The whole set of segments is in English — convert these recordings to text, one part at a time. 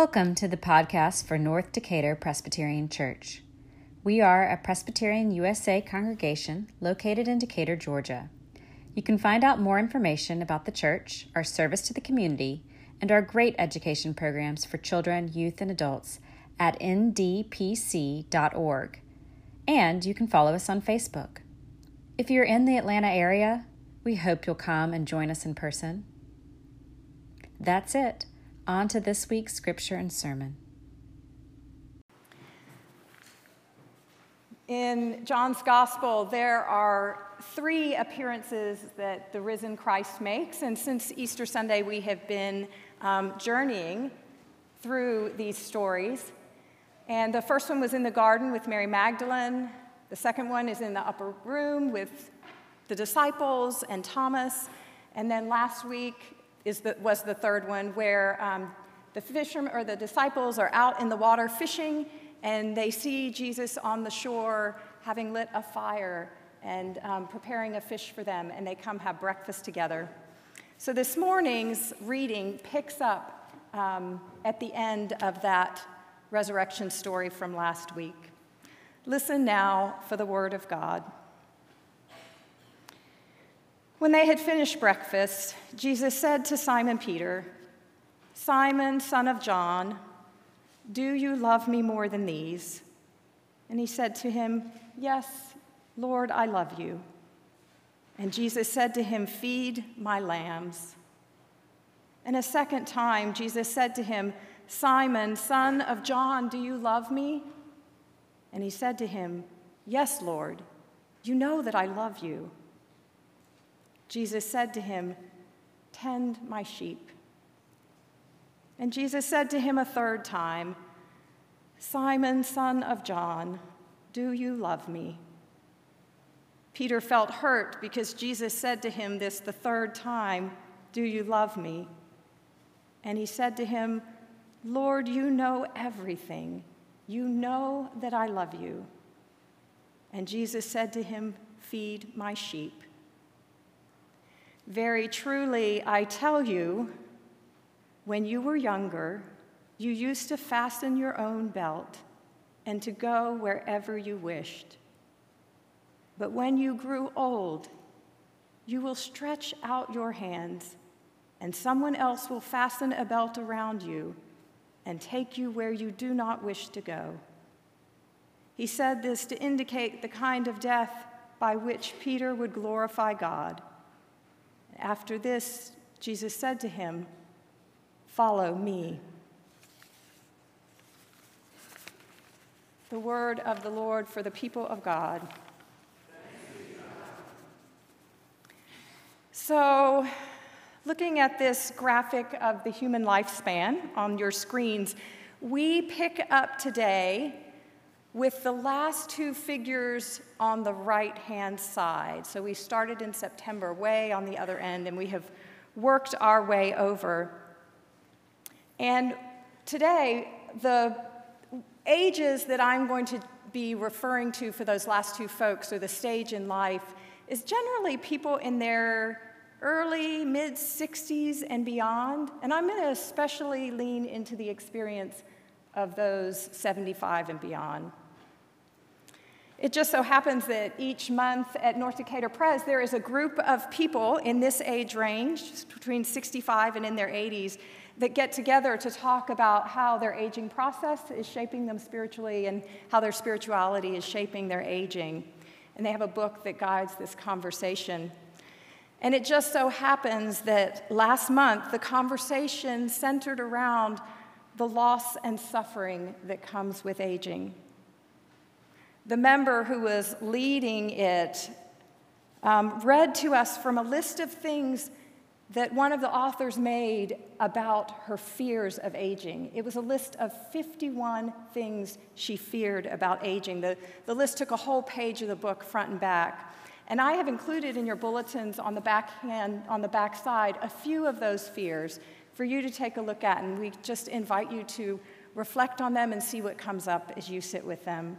Welcome to the podcast for North Decatur Presbyterian Church. We are a Presbyterian USA congregation located in Decatur, Georgia. You can find out more information about the church, our service to the community, and our great education programs for children, youth, and adults at ndpc.org. And you can follow us on Facebook. If you're in the Atlanta area, we hope you'll come and join us in person. That's it. On to this week's scripture and sermon. In John's Gospel, there are three appearances that the risen Christ makes. And since Easter Sunday, we have been um, journeying through these stories. And the first one was in the garden with Mary Magdalene. The second one is in the upper room with the disciples and Thomas. And then last week, is the, was the third one, where um, the fishermen or the disciples are out in the water fishing and they see Jesus on the shore having lit a fire and um, preparing a fish for them, and they come have breakfast together. So this morning's reading picks up um, at the end of that resurrection story from last week. Listen now for the word of God. When they had finished breakfast, Jesus said to Simon Peter, Simon, son of John, do you love me more than these? And he said to him, Yes, Lord, I love you. And Jesus said to him, Feed my lambs. And a second time, Jesus said to him, Simon, son of John, do you love me? And he said to him, Yes, Lord, you know that I love you. Jesus said to him, Tend my sheep. And Jesus said to him a third time, Simon, son of John, do you love me? Peter felt hurt because Jesus said to him this the third time, Do you love me? And he said to him, Lord, you know everything. You know that I love you. And Jesus said to him, Feed my sheep. Very truly, I tell you, when you were younger, you used to fasten your own belt and to go wherever you wished. But when you grew old, you will stretch out your hands, and someone else will fasten a belt around you and take you where you do not wish to go. He said this to indicate the kind of death by which Peter would glorify God. After this, Jesus said to him, Follow me. The word of the Lord for the people of God. So, looking at this graphic of the human lifespan on your screens, we pick up today with the last two figures on the right hand side. So we started in September, way on the other end, and we have worked our way over. And today, the ages that I'm going to be referring to for those last two folks, or the stage in life, is generally people in their early, mid 60s and beyond. And I'm going to especially lean into the experience of those 75 and beyond. It just so happens that each month at North Decatur Pres, there is a group of people in this age range, between 65 and in their 80s, that get together to talk about how their aging process is shaping them spiritually and how their spirituality is shaping their aging. And they have a book that guides this conversation. And it just so happens that last month, the conversation centered around the loss and suffering that comes with aging. The member who was leading it um, read to us from a list of things that one of the authors made about her fears of aging. It was a list of 51 things she feared about aging. The, the list took a whole page of the book, front and back. And I have included in your bulletins on the back hand, on the back side, a few of those fears for you to take a look at. And we just invite you to reflect on them and see what comes up as you sit with them.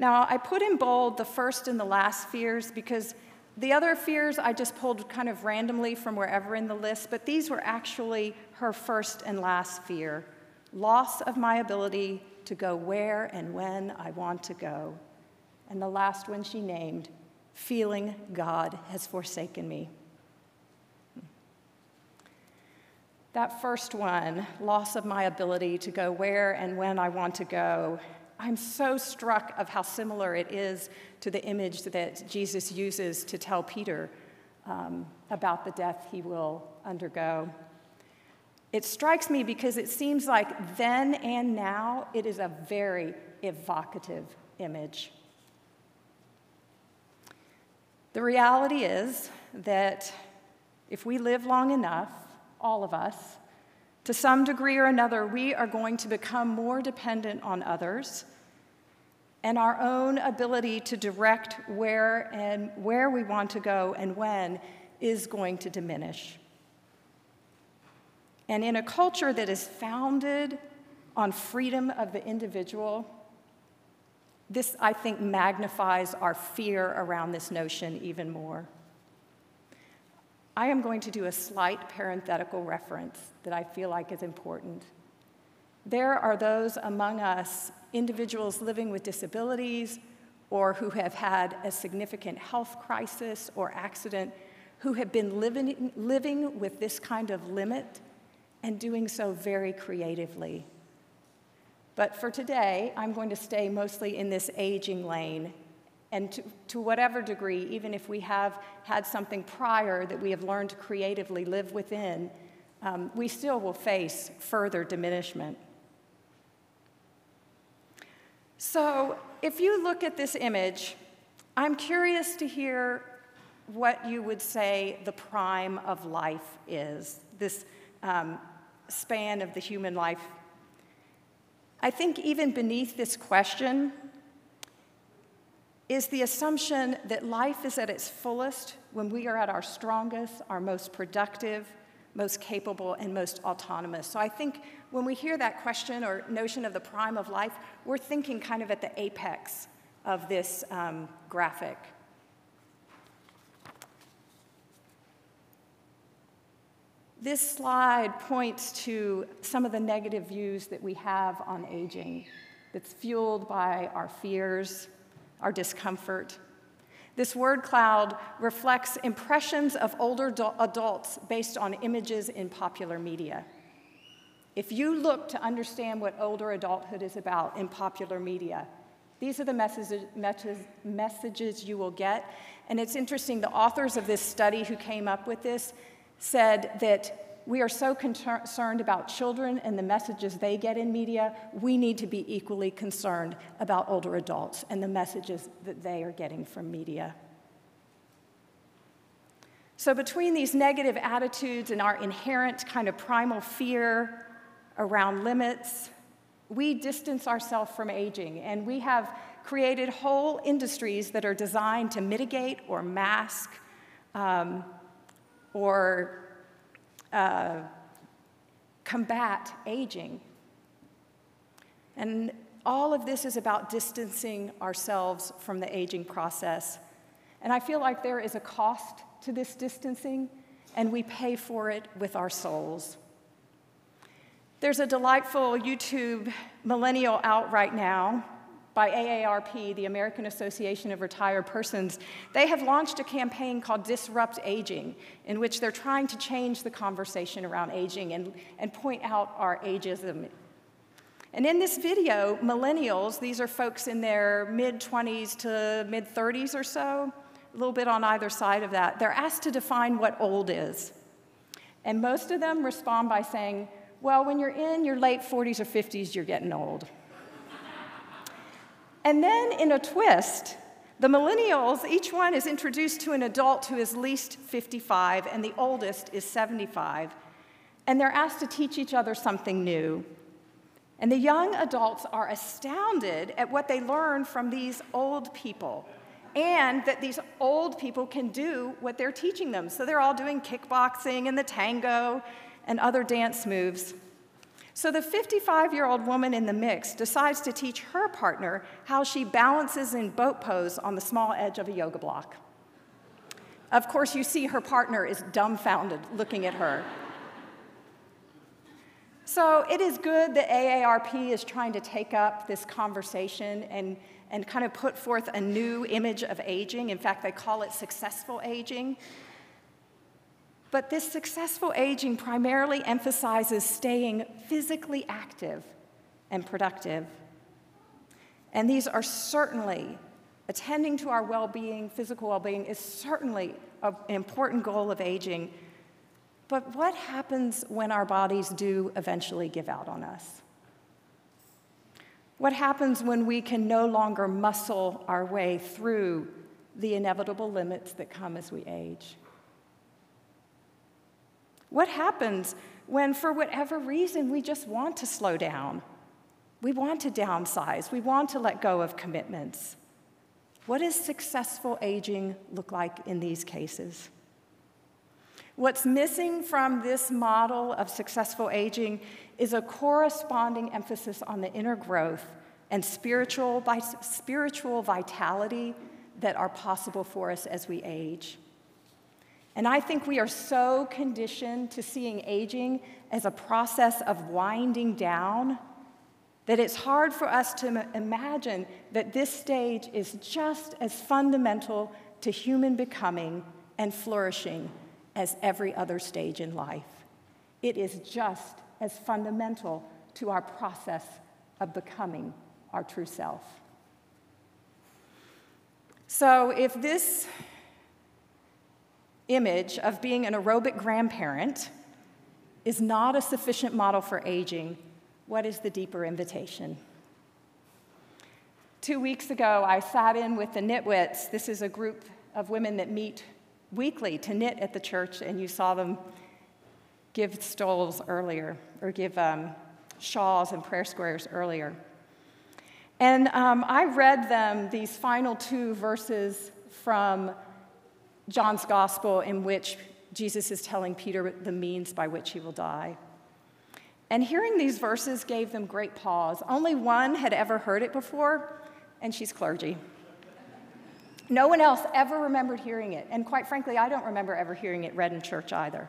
Now, I put in bold the first and the last fears because The other fears I just pulled kind of randomly from wherever in the list, but these were actually her first and last fear loss of my ability to go where and when I want to go. And the last one she named, feeling God has forsaken me. That first one, loss of my ability to go where and when I want to go, I'm so struck of how similar it is to the image that Jesus uses to tell Peter um, about the death he will undergo. It strikes me because it seems like then and now it is a very evocative image. The reality is that if we live long enough, all of us, to some degree or another, we are going to become more dependent on others and our own ability to direct where and where we want to go and when is going to diminish. And in a culture that is founded on freedom of the individual, this, I think, magnifies our fear around this notion even more. I am going to do a slight parenthetical reference that I feel like is important. There are those among us, individuals living with disabilities or who have had a significant health crisis or accident, who have been living, living with this kind of limit and doing so very creatively. But for today, I'm going to stay mostly in this aging lane and to, to, whatever degree, even if we have had something prior that we have learned to creatively live within, um, we still will face further diminishment. So, if you look at this image, I'm curious to hear what you would say the prime of life is, this um, span of the human life. I think even beneath this question, is the assumption that life is at its fullest when we are at our strongest, our most productive, most capable, and most autonomous. So I think when we hear that question or notion of the prime of life, we're thinking kind of at the apex of this um, graphic. This slide points to some of the negative views that we have on aging that's fueled by our fears, our discomfort. This word cloud reflects impressions of older adults based on images in popular media. If you look to understand what older adulthood is about in popular media, these are the messages, messages you will get. And it's interesting, the authors of this study who came up with this said that we are so concerned about children and the messages they get in media, we need to be equally concerned about older adults and the messages that they are getting from media. So, between these negative attitudes and our inherent kind of primal fear around limits, we distance ourselves from aging, and we have created whole industries that are designed to mitigate or mask um, or combat aging. And all of this is about distancing ourselves from the aging process. And I feel like there is a cost to this distancing, and we pay for it with our souls. There's a delightful YouTube millennial out right now by AARP, the American Association of Retired Persons, they have launched a campaign called Disrupt Aging, in which they're trying to change the conversation around aging and, and point out our ageism. And in this video, millennials, these are folks in their mid 20s to mid 30s or so, a little bit on either side of that, they're asked to define what old is. And most of them respond by saying, well, when you're in your late 40s or 50s, you're getting old. And then in a twist, the millennials, each one is introduced to an adult who is least 55 and the oldest is 75. And they're asked to teach each other something new. And the young adults are astounded at what they learn from these old people and that these old people can do what they're teaching them. So they're all doing kickboxing and the tango and other dance moves. So the 55 year old woman in the mix decides to teach her partner how she balances in boat pose on the small edge of a yoga block. Of course, you see her partner is dumbfounded looking at her. So it is good that AARP is trying to take up this conversation and, and kind of put forth a new image of aging. In fact, they call it successful aging. But this successful aging primarily emphasizes staying physically active and productive. And these are certainly, attending to our well being, physical well being, is certainly an important goal of aging. But what happens when our bodies do eventually give out on us? What happens when we can no longer muscle our way through the inevitable limits that come as we age? What happens when, for whatever reason, we just want to slow down? We want to downsize. We want to let go of commitments. What does successful aging look like in these cases? What's missing from this model of successful aging is a corresponding emphasis on the inner growth and spiritual, spiritual vitality that are possible for us as we age. And I think we are so conditioned to seeing aging as a process of winding down that it's hard for us to imagine that this stage is just as fundamental to human becoming and flourishing as every other stage in life. It is just as fundamental to our process of becoming our true self. So, if this image of being an aerobic grandparent is not a sufficient model for aging, what is the deeper invitation? Two weeks ago, I sat in with the Knitwits. This is a group of women that meet weekly to knit at the church, and you saw them give stoles earlier, or give um, shawls and prayer squares earlier. And um, I read them these final two verses from John's gospel, in which Jesus is telling Peter the means by which he will die. And hearing these verses gave them great pause. Only one had ever heard it before, and she's clergy. No one else ever remembered hearing it, and quite frankly, I don't remember ever hearing it read in church either.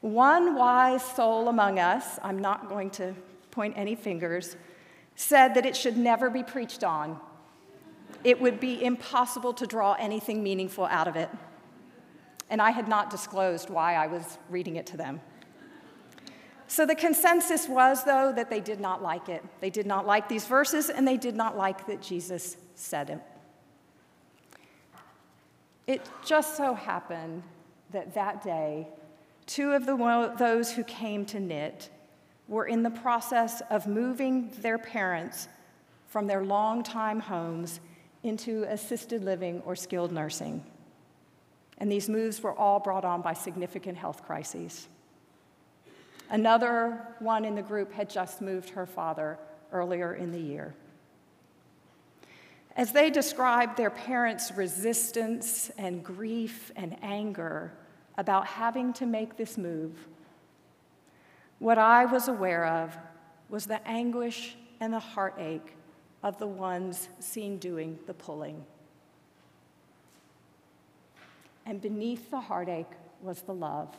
One wise soul among us, I'm not going to point any fingers, said that it should never be preached on. It would be impossible to draw anything meaningful out of it. And I had not disclosed why I was reading it to them. So the consensus was, though, that they did not like it. They did not like these verses, and they did not like that Jesus said it. It just so happened that that day, two of the, those who came to knit were in the process of moving their parents from their longtime homes into assisted living or skilled nursing. And these moves were all brought on by significant health crises. Another one in the group had just moved her father earlier in the year. As they described their parents' resistance and grief and anger about having to make this move, what I was aware of was the anguish and the heartache of the ones seen doing the pulling. And beneath the heartache was the love.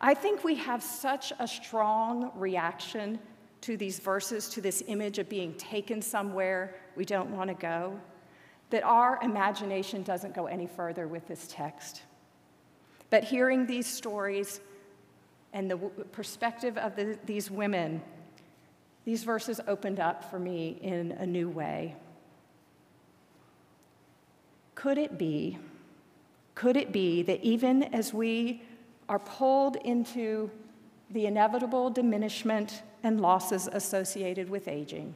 I think we have such a strong reaction to these verses, to this image of being taken somewhere we don't want to go, that our imagination doesn't go any further with this text. But hearing these stories and the perspective of the, these women, these verses opened up for me in a new way. Could it be, could it be that even as we are pulled into the inevitable diminishment and losses associated with aging,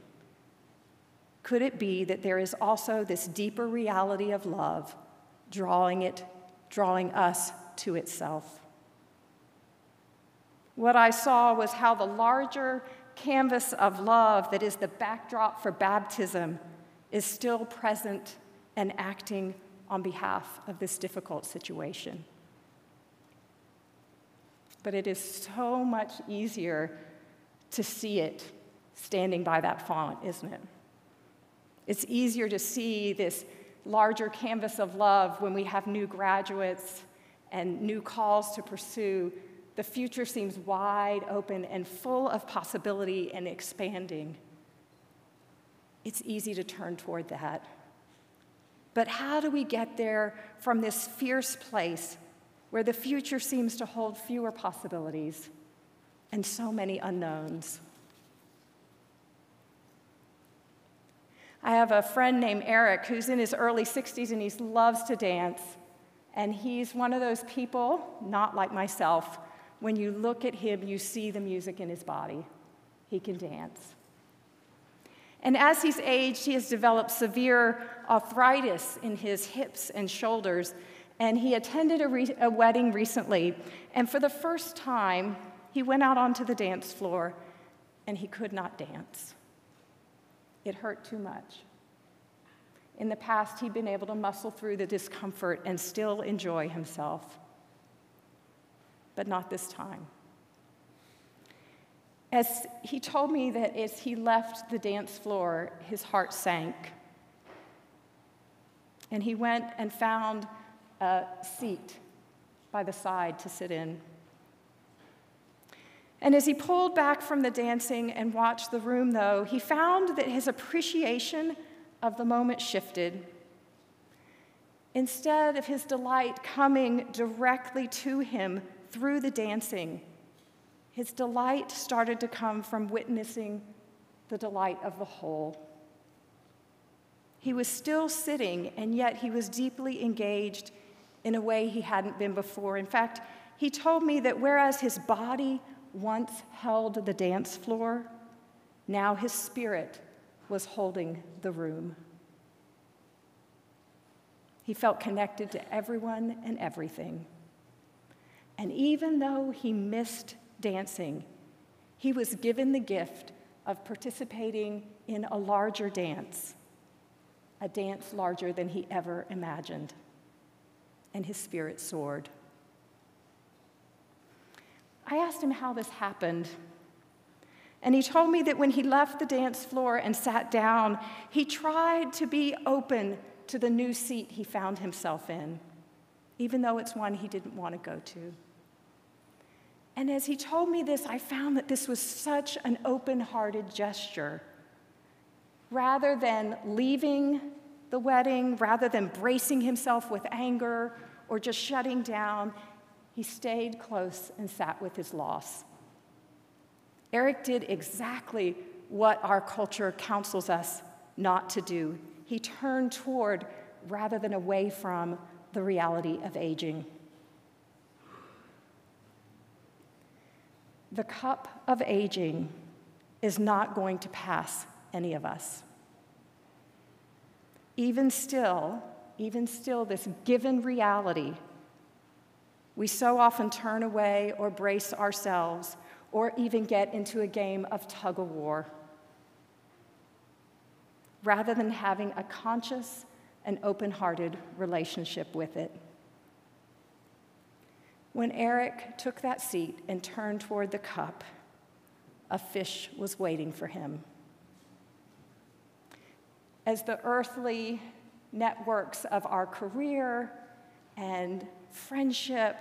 could it be that there is also this deeper reality of love drawing it, drawing us to itself? What I saw was how the larger canvas of love that is the backdrop for baptism is still present and acting on behalf of this difficult situation. But it is so much easier to see it standing by that font, isn't it? It's easier to see this larger canvas of love when we have new graduates and new calls to pursue, the future seems wide open and full of possibility and expanding. It's easy to turn toward that. But how do we get there from this fierce place where the future seems to hold fewer possibilities and so many unknowns? I have a friend named Eric who's in his early 60s and he loves to dance. And he's one of those people, not like myself, when you look at him, you see the music in his body. He can dance. And as he's aged, he has developed severe arthritis in his hips and shoulders. And he attended a, re- a wedding recently. And for the first time, he went out onto the dance floor and he could not dance. It hurt too much. In the past, he'd been able to muscle through the discomfort and still enjoy himself. But not this time. As he told me that as he left the dance floor, his heart sank. And he went and found a seat by the side to sit in. And as he pulled back from the dancing and watched the room, though, he found that his appreciation of the moment shifted. Instead of his delight coming directly to him through the dancing, his delight started to come from witnessing the delight of the whole. He was still sitting, and yet he was deeply engaged in a way he hadn't been before. In fact, he told me that whereas his body once held the dance floor, now his spirit was holding the room. He felt connected to everyone and everything. And even though he missed dancing, he was given the gift of participating in a larger dance, a dance larger than he ever imagined. And his spirit soared. I asked him how this happened. And he told me that when he left the dance floor and sat down, he tried to be open to the new seat he found himself in, even though it's one he didn't want to go to. And as he told me this, I found that this was such an open hearted gesture. Rather than leaving the wedding, rather than bracing himself with anger or just shutting down, he stayed close and sat with his loss. Eric did exactly what our culture counsels us not to do. He turned toward rather than away from the reality of aging. The cup of aging is not going to pass any of us. Even still, even still, this given reality we so often turn away or brace ourselves or even get into a game of tug of war rather than having a conscious and open hearted relationship with it. When Eric took that seat and turned toward the cup, a fish was waiting for him. As the earthly networks of our career and friendship,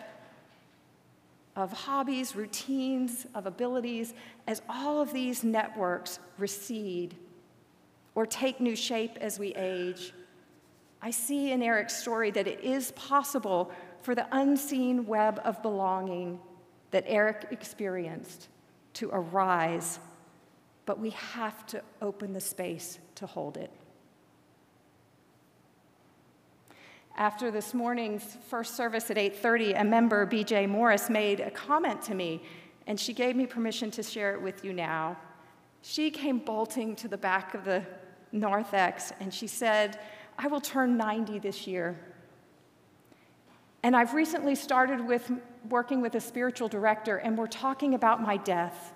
of hobbies, routines, of abilities, as all of these networks recede or take new shape as we age, I see in Eric's story that it is possible for the unseen web of belonging that Eric experienced to arise, but we have to open the space to hold it. After this morning's first service at 8:30, a member, BJ Morris, made a comment to me, and she gave me permission to share it with you now. She came bolting to the back of the Narthex and she said, I will turn 90 this year. And I've recently started with working with a spiritual director, and we're talking about my death.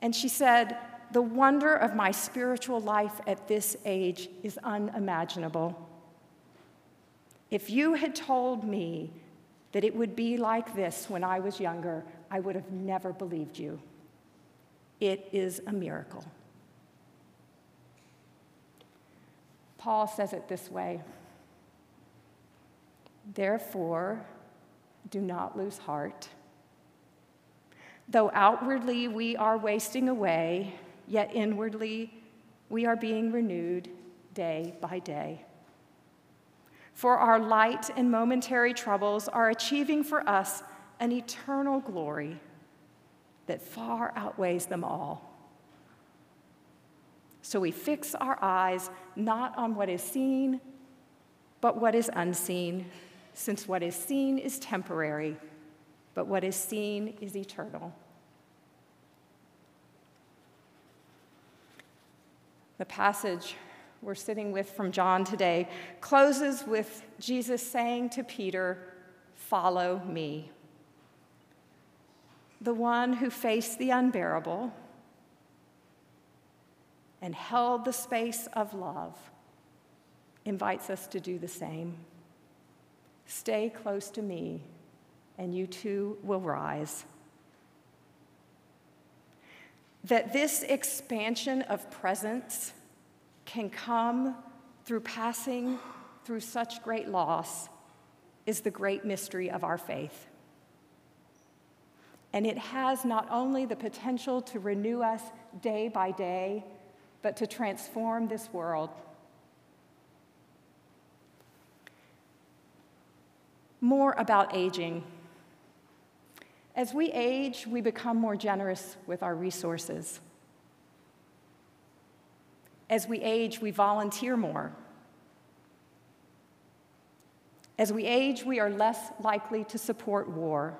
And she said, The wonder of my spiritual life at this age is unimaginable. If you had told me that it would be like this when I was younger, I would have never believed you. It is a miracle. Paul says it this way Therefore, do not lose heart. Though outwardly we are wasting away, yet inwardly we are being renewed day by day. For our light and momentary troubles are achieving for us an eternal glory that far outweighs them all. So we fix our eyes not on what is seen, but what is unseen, since what is seen is temporary, but what is seen is eternal. The passage we're sitting with from John today closes with Jesus saying to Peter, Follow me. The one who faced the unbearable and held the space of love invites us to do the same. Stay close to me, and you too will rise. That this expansion of presence can come through passing through such great loss is the great mystery of our faith. And it has not only the potential to renew us day by day, but to transform this world. More about aging. As we age, we become more generous with our resources. As we age, we volunteer more. As we age, we are less likely to support war.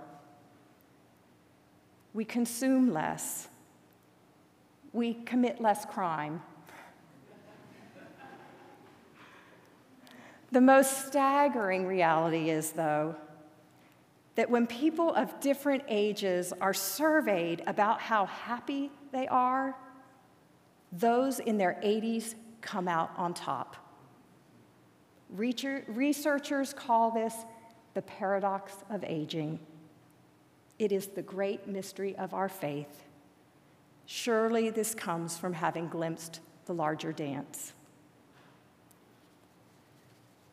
We consume less we commit less crime. The most staggering reality is, though, that when people of different ages are surveyed about how happy they are, those in their 80s come out on top. Researchers call this the paradox of aging. It is the great mystery of our faith Surely this comes from having glimpsed the larger dance.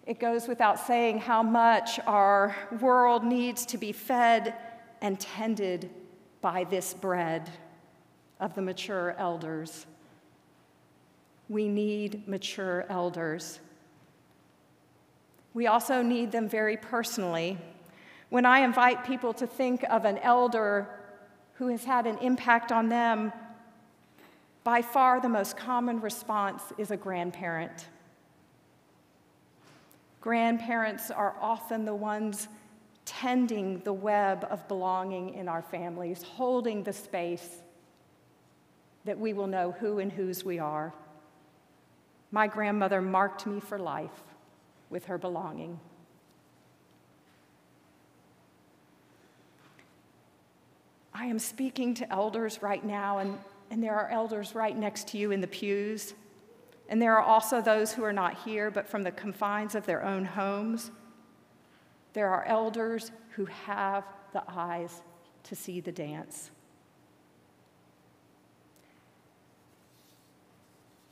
It goes without saying how much our world needs to be fed and tended by this bread of the mature elders. We need mature elders. We also need them very personally. When I invite people to think of an elder who has had an impact on them, by far, the most common response is a grandparent. Grandparents are often the ones tending the web of belonging in our families, holding the space that we will know who and whose we are. My grandmother marked me for life with her belonging. I am speaking to elders right now, and and there are elders right next to you in the pews. And there are also those who are not here, but from the confines of their own homes. There are elders who have the eyes to see the dance.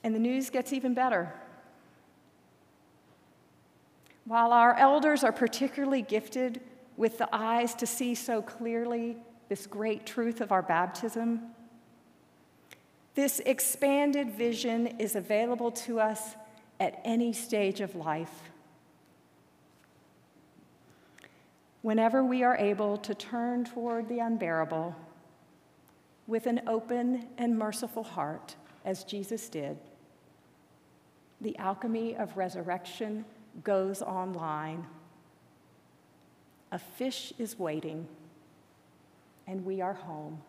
And the news gets even better. While our elders are particularly gifted with the eyes to see so clearly this great truth of our baptism, this expanded vision is available to us at any stage of life. Whenever we are able to turn toward the unbearable with an open and merciful heart, as Jesus did, the alchemy of resurrection goes online. A fish is waiting, and we are home.